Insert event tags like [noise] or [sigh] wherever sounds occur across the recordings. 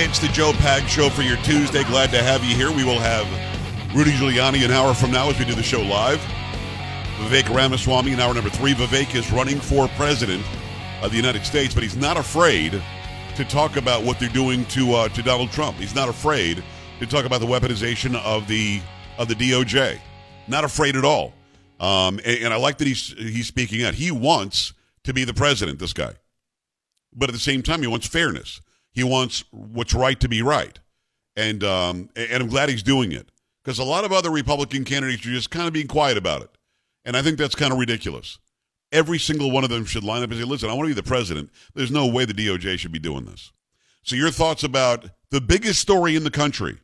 It's the Joe Pag Show for your Tuesday. Glad to have you here. We will have Rudy Giuliani an hour from now as we do the show live. Vivek Ramaswamy in hour number three. Vivek is running for president of the United States, but he's not afraid to talk about what they're doing to uh, to Donald Trump. He's not afraid to talk about the weaponization of the of the DOJ. Not afraid at all. Um, and, and I like that he's he's speaking out. He wants to be the president. This guy, but at the same time, he wants fairness. He wants what's right to be right, and um, and I'm glad he's doing it because a lot of other Republican candidates are just kind of being quiet about it, and I think that's kind of ridiculous. Every single one of them should line up and say, "Listen, I want to be the president. There's no way the DOJ should be doing this." So your thoughts about the biggest story in the country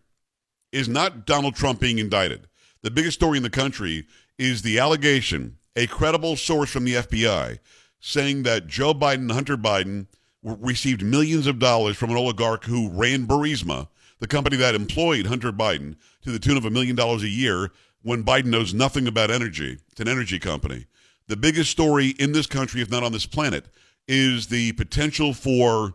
is not Donald Trump being indicted. The biggest story in the country is the allegation, a credible source from the FBI, saying that Joe Biden, Hunter Biden received millions of dollars from an oligarch who ran Burisma, the company that employed Hunter Biden, to the tune of a million dollars a year when Biden knows nothing about energy. It's an energy company. The biggest story in this country, if not on this planet, is the potential for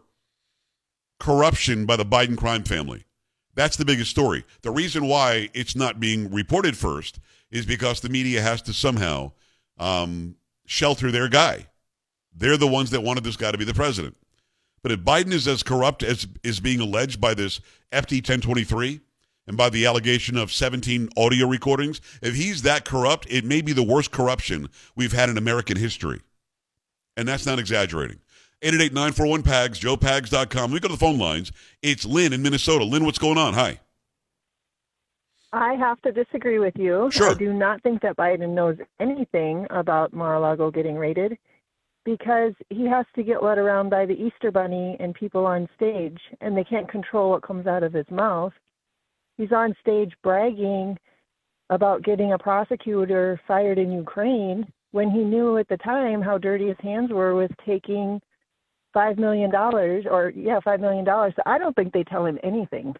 corruption by the Biden crime family. That's the biggest story. The reason why it's not being reported first is because the media has to somehow um, shelter their guy. They're the ones that wanted this guy to be the president. But if Biden is as corrupt as is being alleged by this FD 1023 and by the allegation of 17 audio recordings, if he's that corrupt, it may be the worst corruption we've had in American history. And that's not exaggerating. 888-941-PAGS, joepags.com. We go to the phone lines. It's Lynn in Minnesota. Lynn, what's going on? Hi. I have to disagree with you. Sure. I do not think that Biden knows anything about Mar-a-Lago getting raided because he has to get led around by the Easter Bunny and people on stage, and they can't control what comes out of his mouth. He's on stage bragging about getting a prosecutor fired in Ukraine when he knew at the time how dirty his hands were with taking five million dollars or yeah five million dollars so i don't think they tell him anything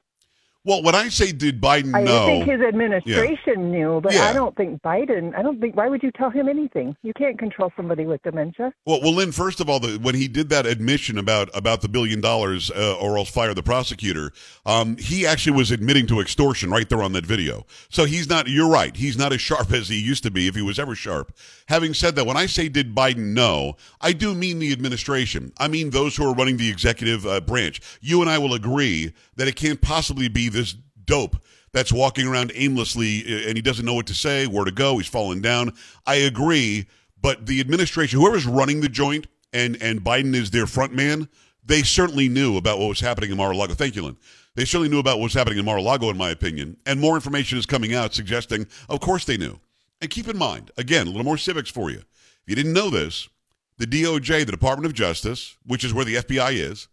well, when I say did Biden I know, think his administration knew, but Yeah. I don't think Biden. I don't think. Why would you tell him anything? You can't control somebody with dementia. Well, well, Lynn. First of all, the, when he did that admission about about the billion dollars, uh, or else fire the prosecutor, um, he actually was admitting to extortion right there on that video. So he's not. You're right. He's not as sharp [laughs] as he used to be, if he was ever sharp. Having said that, when I say did Biden know, I do mean the administration. I mean those who are running the executive uh, branch. You and I will agree that it can't possibly be this dope that's walking around aimlessly uh, and he doesn't know what to say, where to go. He's falling down. I agree, but the administration, whoever's running the joint, and and Biden is their front man, they certainly knew about what was happening in Mar-a-Lago. Thank you, Lynn. They certainly knew about what was happening in Mar-a-Lago, in my opinion, and more information is coming out suggesting, of course, they knew. And keep in mind, again, a little more civics for you. If you didn't know this, the DOJ, the Department of Justice, which is where the FBI is,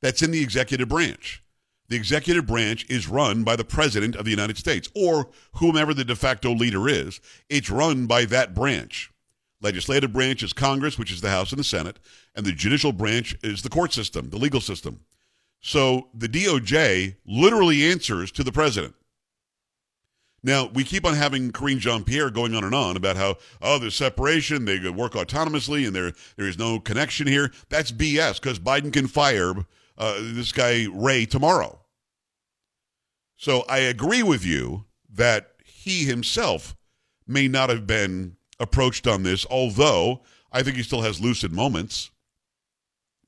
that's in the executive branch. The executive branch is run by the President of the United States or whomever the de facto leader is. It's run by that branch. Legislative branch is Congress, which is the House and the Senate, and the judicial branch is the court system, the legal system. So the DOJ literally answers to the president. Now, we keep on having Karine Jean Pierre going on and on about how, oh, there's separation, they work autonomously, and there there is no connection here. That's BS because Biden can fire uh, this guy, Wray, tomorrow. So I agree with you that he himself may not have been approached on this, although I think he still has lucid moments.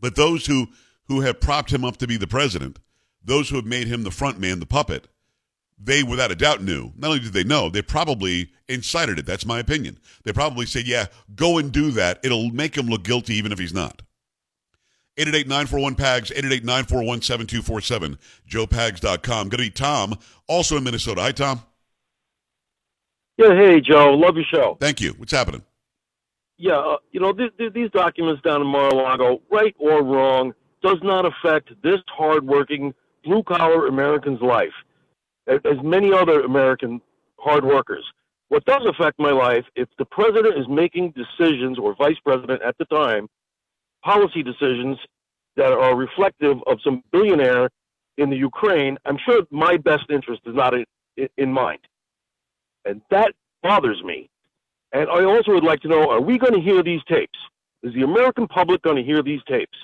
But those who, who have propped him up to be the president, those who have made him the front man, the puppet, they without a doubt knew. Not only did they know, they probably incited it. That's my opinion. They probably said, yeah, go and do that. It'll make him look guilty even if he's not. 888-941-PAGS, 888-941-7247, joepags.com. Going to be Tom, also in Minnesota. Hi, Tom. Yeah, hey Joe, love your show. Thank you. What's happening? Yeah, uh, you know th- th- these documents down in Mar-a-Lago, right or wrong, does not affect this hardworking blue collar American's life, as many other American hard workers. What does affect my life if the president is making decisions, or vice president at the time, policy decisions that are reflective of some billionaire in the Ukraine. I'm sure my best interest is not in, in mind. And that bothers me. And I also would like to know are we going to hear these tapes? Is the American public going to hear these tapes?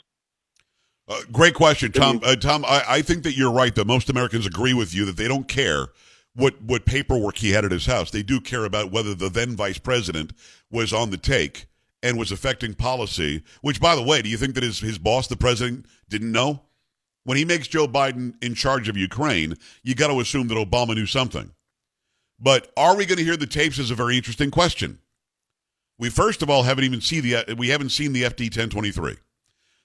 Uh, great question, Tom. Uh, Tom, I, I think that you're right. That most Americans agree with you that they don't care what what paperwork he had at his house. They do care about whether the then vice president was on the take and was affecting policy. Which, by the way, do you think that his his boss, the president, didn't know? When he makes Joe Biden in charge of Ukraine, you got to assume that Obama knew something. But are we going to hear the tapes? Is a very interesting question. We first of all haven't even seen the we haven't seen the FD 1023.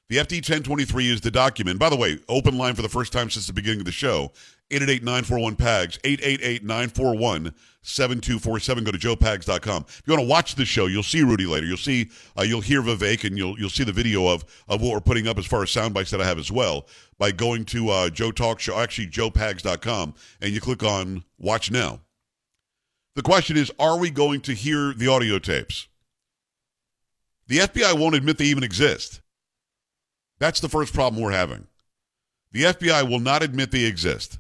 The FD 1023 is the document. By the way, open line for the first time since the beginning of the show. 888-941-PAGS, 888-941-7247. Go to joepags.com. If you want to watch the show, you'll see Rudy later. You'll see, uh, you'll hear Vivek, and you'll you'll see the video of of what we're putting up as far as sound bites that I have as well by going to uh, Joe Talk Show, actually joepags.com, and you click on Watch Now. The question is, are we going to hear the audio tapes? The FBI won't admit they even exist. That's the first problem we're having. The FBI will not admit they exist.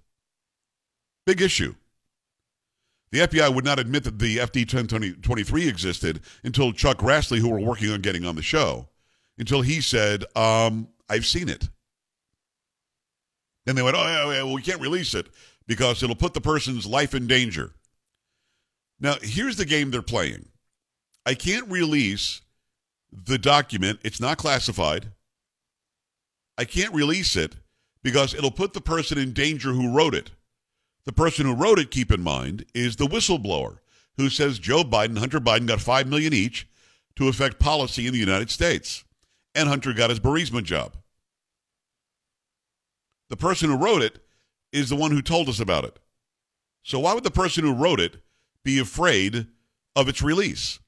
Big issue. The FBI would not admit that the FD 1023 existed until Chuck Grassley, who we're working on getting on the show, until he said, um, I've seen it. Then they went, oh, yeah, yeah, well, we can't release it because it'll put the person's life in danger. Now, here's the game they're playing I can't release the document, it's not classified. I can't release it because it'll put the person in danger who wrote it. The person who wrote it, keep in mind, is the whistleblower who says Joe Biden, Hunter Biden got 5 million each to affect policy in the United States. And Hunter got his Burisma job. The person who wrote it is the one who told us about it. So why would the person who wrote it be afraid of its release?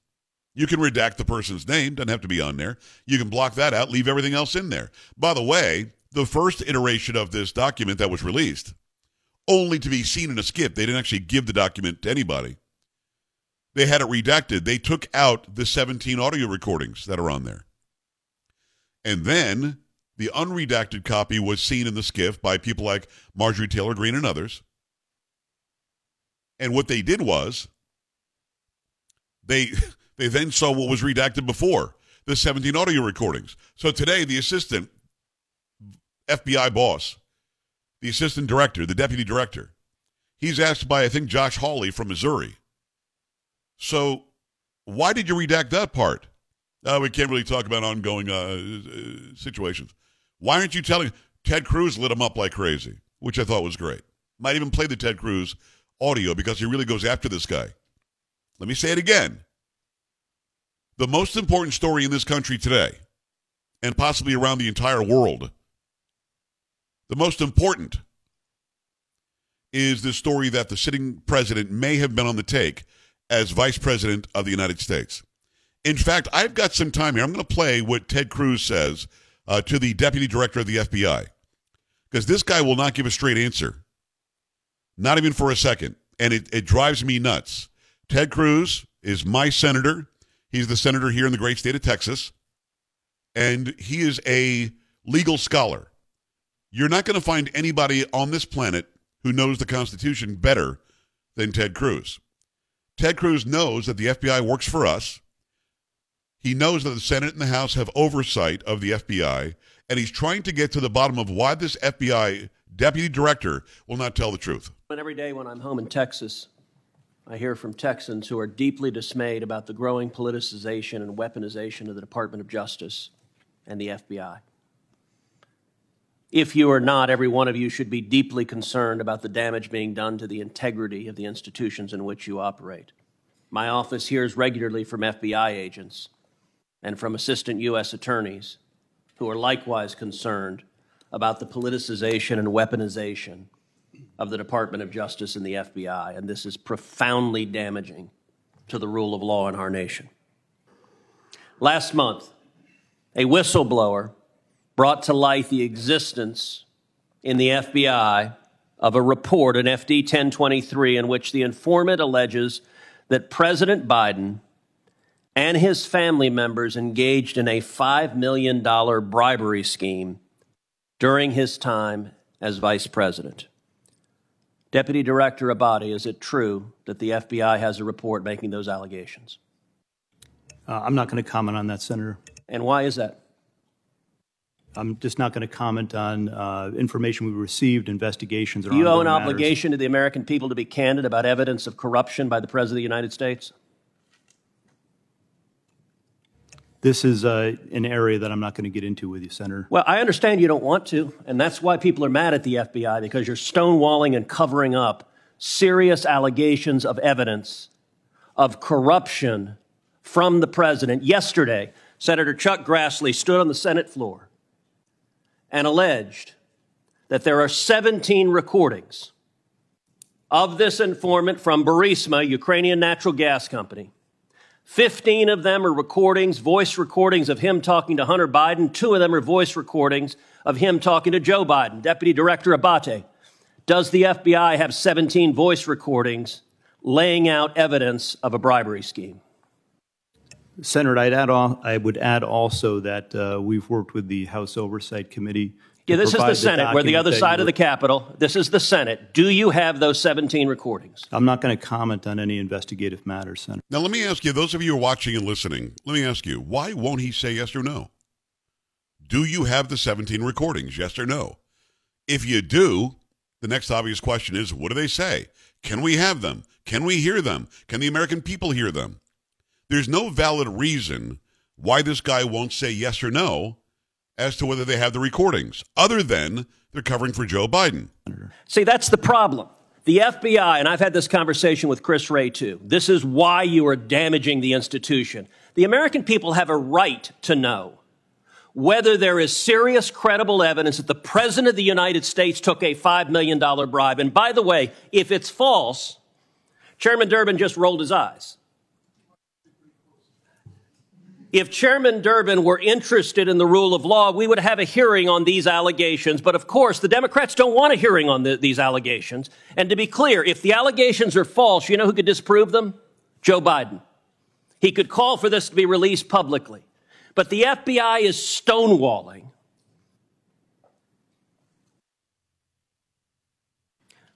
You can redact the person's name, doesn't have to be on there. You can block that out, leave everything else in there. By the way, the first iteration of this document that was released, only to be seen in a skiff, they didn't actually give the document to anybody. They had it redacted. They took out the 17 audio recordings that are on there. And then the unredacted copy was seen in the skiff by people like Marjorie Taylor Greene and others. And what they did was they [laughs] they then saw what was redacted before the 17 audio recordings. So today, the assistant FBI boss, the assistant director, the deputy director, he's asked by, I think, Josh Hawley from Missouri. So why did you redact that part? Uh, we can't really talk about ongoing uh, situations. Why aren't you telling? Ted Cruz lit him up like crazy, which I thought was great. Might even play the Ted Cruz audio because he really goes after this guy. Let me say it again the most important story in this country today, and possibly around the entire world, the most important is the story that the sitting president may have been on the take as vice president of the United States. In fact, I've got some time here. I'm going to play what Ted Cruz says uh, to the deputy director of the FBI, because this guy will not give a straight answer, not even for a second. And it, it drives me nuts. Ted Cruz is my senator. He's the senator here in the great state of Texas, and he is a legal scholar. You're not going to find anybody on this planet who knows the Constitution better than Ted Cruz. Ted Cruz knows that the FBI works for us. He knows that the Senate and the House have oversight of the FBI, and he's trying to get to the bottom of why this FBI deputy director will not tell the truth. And every day when I'm home in Texas, I hear from Texans who are deeply dismayed about the growing politicization and weaponization of the Department of Justice and the FBI. If you are not, every one of you should be deeply concerned about the damage being done to the integrity of the institutions in which you operate. My office hears regularly from FBI agents and from assistant U.S. attorneys who are likewise concerned about the politicization and weaponization of the Department of Justice and the FBI, and this is profoundly damaging to the rule of law in our nation. Last month, a whistleblower brought to light the existence in the FBI of a report, an FD 1023, in which the informant alleges that President Biden and his family members engaged in a $5 million bribery scheme during his time as vice president. Deputy Director Abbate, is it true that the FBI has a report making those allegations? Uh, I'm not going to comment on that, Senator. And why is that? I'm just not going to comment on uh, information we received, investigations, or Do you owe an ongoing matters. obligation to the American people to be candid about evidence of corruption by the President of the United States? This is uh, an area that I'm not going to get into with you, Senator. Well, I understand you don't want to, and that's why people are mad at the FBI because you're stonewalling and covering up serious allegations of evidence of corruption from the president. Yesterday, Senator Chuck Grassley stood on the Senate floor and alleged that there are 17 recordings of this informant from Burisma, Ukrainian natural gas company. 15 of them are recordings, voice recordings of him talking to Hunter Biden. Two of them are voice recordings of him talking to Joe Biden, Deputy Director Abbate. Does the FBI have 17 voice recordings laying out evidence of a bribery scheme? Senator, I'd add al- I would add also that uh, we've worked with the House Oversight Committee. Yeah, this is the Senate. We're the other side of the Capitol. This is the Senate. Do you have those 17 recordings? I'm not going to comment on any investigative matters, Senator. Now, let me ask you, those of you who are watching and listening, let me ask you, why won't he say yes or no? Do you have the 17 recordings, yes or no? If you do, the next obvious question is, what do they say? Can we have them? Can we hear them? Can the American people hear them? There's no valid reason why this guy won't say yes or no as to whether they have the recordings, other than they're covering for Joe Biden. See, that's the problem. The FBI, and I've had this conversation with Chris Wray too, this is why you are damaging the institution. The American people have a right to know whether there is serious, credible evidence that the President of the United States took a $5 million bribe. And by the way, if it's false, Chairman Durbin just rolled his eyes. If Chairman Durbin were interested in the rule of law, we would have a hearing on these allegations. But of course, the Democrats don't want a hearing on the, these allegations. And to be clear, if the allegations are false, you know who could disprove them? Joe Biden. He could call for this to be released publicly. But the FBI is stonewalling.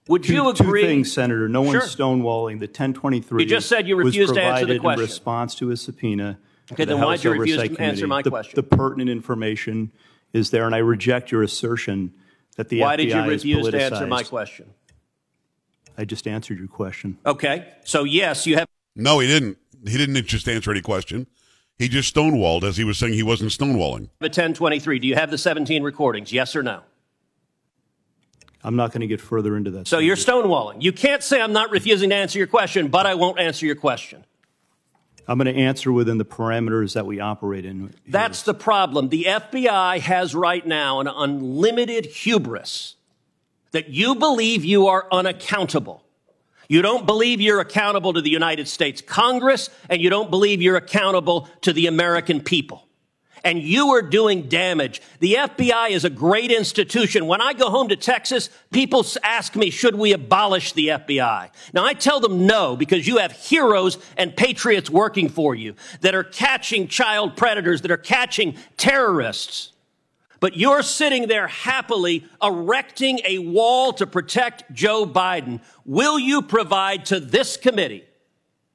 Would Two, you two agree? things, Senator. No Sure. one's stonewalling. The 1023 You just said you refused to answer the question. in response to a subpoena. To Okay, the then why'd you refuse to answer my The- question? The pertinent information is there, and I reject your assertion that the Why FBI did you is refuse to answer my politicized. question? I just answered your question. Okay, so yes, you have No, he didn't. He didn't just answer any question. He just stonewalled as he was saying he wasn't stonewalling. a 1023. Do you have the 17 recordings? Yes or no? I'm not going to get further into that. So you're stonewalling. You can't say I'm not refusing to answer your question, but I won't answer your question. I'm going to answer within the parameters that we operate in. here. That's the problem. The FBI has right now an unlimited hubris that you believe you are unaccountable. You don't believe you're accountable to the United States Congress, and you don't believe you're accountable to the American people. And you are doing damage. The FBI is a great institution. When I go home to Texas, people ask me, should we abolish the FBI? Now I tell them no, because you have heroes and patriots working for you that are catching child predators, that are catching terrorists. But you're sitting there happily erecting a wall to protect Joe Biden. Will you provide to this committee,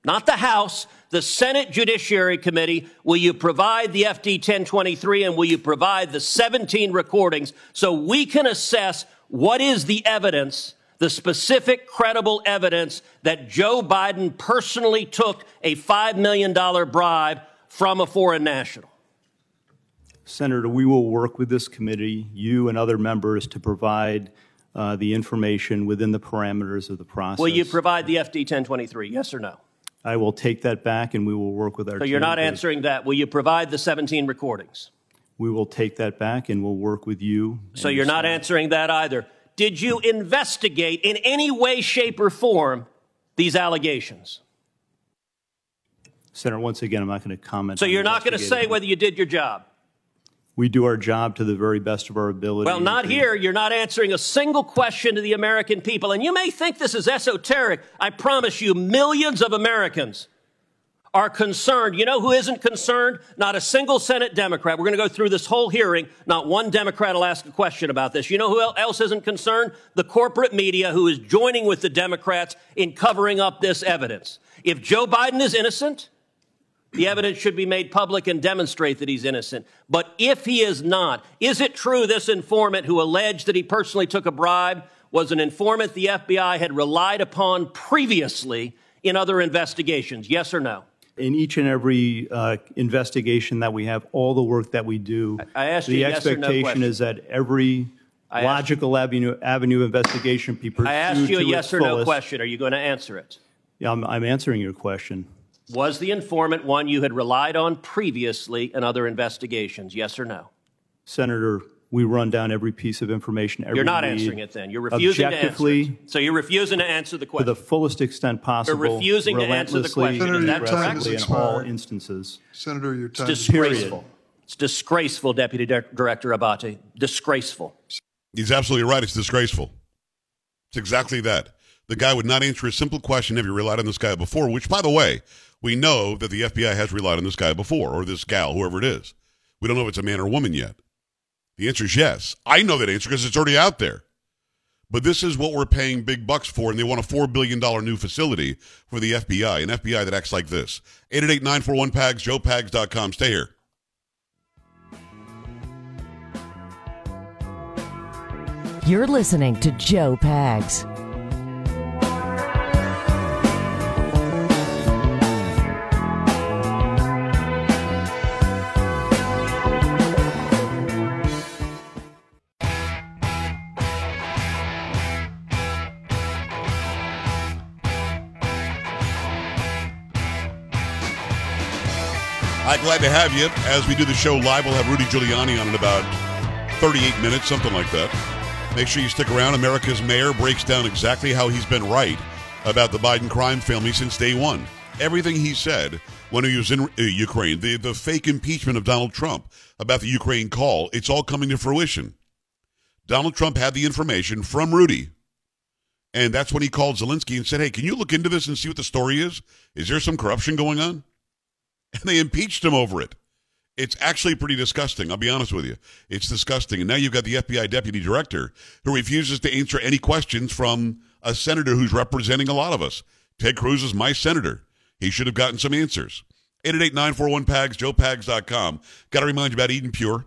not the House, the Senate Judiciary Committee, will you provide the FD 1023 and will you provide the 17 recordings so we can assess what is the evidence, the specific credible evidence that Joe Biden personally took a $5 million bribe from a foreign national? Senator, we will work with this committee, you and other members, to provide uh, the information within the parameters of the process. Will you provide the FD 1023? Yes or no? I will take that back, and we will work with our. So you're not answering that. Will you provide the 17 recordings? We will take that back, and we'll work with you. So you're not answering that either. Did you investigate in any way, shape, or form these allegations? Senator. Once again, I'm not going to comment. So you're not going to say whether you did your job. We do our job to the very best of our ability. Well, not here. You're not answering a single question to the American people. And you may think this is esoteric. I promise you, millions of Americans are concerned. You know who isn't concerned? Not a single Senate Democrat. We're going to go through this whole hearing. Not one Democrat will ask a question about this. You know who else isn't concerned? The corporate media who is joining with the Democrats in covering up this evidence. If Joe Biden is innocent, The evidence should be made public and demonstrate that he's innocent. But if he is not, is it true this informant who alleged that he personally took a bribe was an informant the FBI had relied upon previously in other investigations? Yes or no? In each and every uh, investigation that we have, all the work that we do, I asked the you a yes or no expectation is that every I logical avenue, avenue investigation be pursued I asked you a yes or no question. Are you going to answer it? Yeah, I'm, I'm answering your question. Was the informant one you had relied on previously in other investigations? Yes or no? Senator, we run down every piece of information, every You're not lead, answering it then. You're refusing to answer objectively, it. So you're refusing to answer the question to the fullest extent possible, refusing to answer the relentlessly, question. Is and that correct? aggressively in all instances. Senator, your time It's is disgraceful. It's disgraceful, Deputy Dir- Director Abbate. Disgraceful. He's absolutely right. It's disgraceful. It's exactly that. The guy would not answer a simple question have you relied on this guy before, which, by the way, we know that the FBI has relied on this guy before, or this gal, whoever it is. We don't know if it's a man or a woman yet. The answer is yes. I know that answer because it's already out there. But this is what we're paying big bucks for, and they want a $4 billion new facility for the FBI, an FBI that acts like this. 888 941 PAGS, joepags.com. Stay here. You're listening to Joe Pags. Glad to have you. As we do the show live, we'll have Rudy Giuliani on in about 38 minutes, something like that. Make sure you stick around. America's mayor breaks down exactly how he's been right about the Biden crime family since day one. Everything he said when he was in uh, Ukraine, the, the fake impeachment of Donald Trump about the Ukraine call, it's all coming to fruition. Donald Trump had the information from Rudy. And that's when he called Zelensky and said, Hey, can you look into this and see what the story is? Is there some corruption going on? [laughs] and they impeached him over it. It's actually pretty disgusting. I'll be honest with you. It's disgusting. And now you've got the FBI deputy director who refuses to answer any questions from a senator who's representing a lot of us. Ted Cruz is my senator. He should have gotten some answers. 888-941-PAGS, joepags.com. Got to remind you about Eden Pure.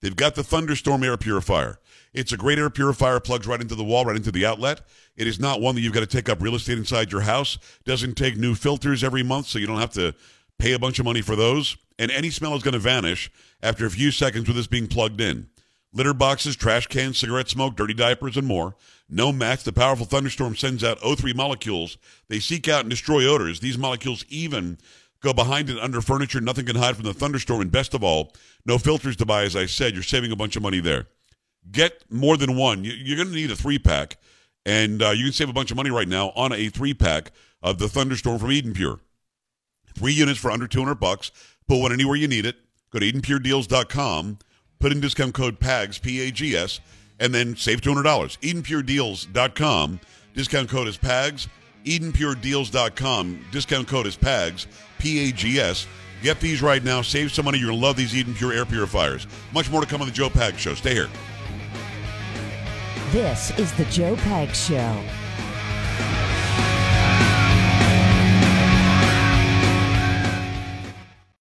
They've got the Thunderstorm air purifier. It's a great air purifier, plugs right into the wall, right into the outlet. It is not one that you've got to take up real estate inside your house. Doesn't take new filters every month, so you don't have to pay a bunch of money for those. And any smell is going to vanish after a few seconds with this being plugged in. Litter boxes, trash cans, cigarette smoke, dirty diapers, and more. No match. The powerful thunderstorm sends out O3 molecules. They seek out and destroy odors. These molecules even go behind and under furniture. Nothing can hide from the thunderstorm. And best of all, no filters to buy. As I said, you're saving a bunch of money there. Get more than one. You- You're going to need a three pack, and uh, you can save a bunch of money right now on a three pack of the thunderstorm from Eden Pure. Three units for under 200 bucks. Put one anywhere you need it. Go to EdenPureDeals.com. Put in discount code PAGS, P-A-G-S, and then save $200. EdenPureDeals.com. Discount code is PAGS. EdenPureDeals.com. Discount code is PAGS, P-A-G-S. Get these right now. Save some money. You're going to love these Eden Pure air purifiers. Much more to come on the Joe Pags Show. Stay here. This is the Joe Pags Show.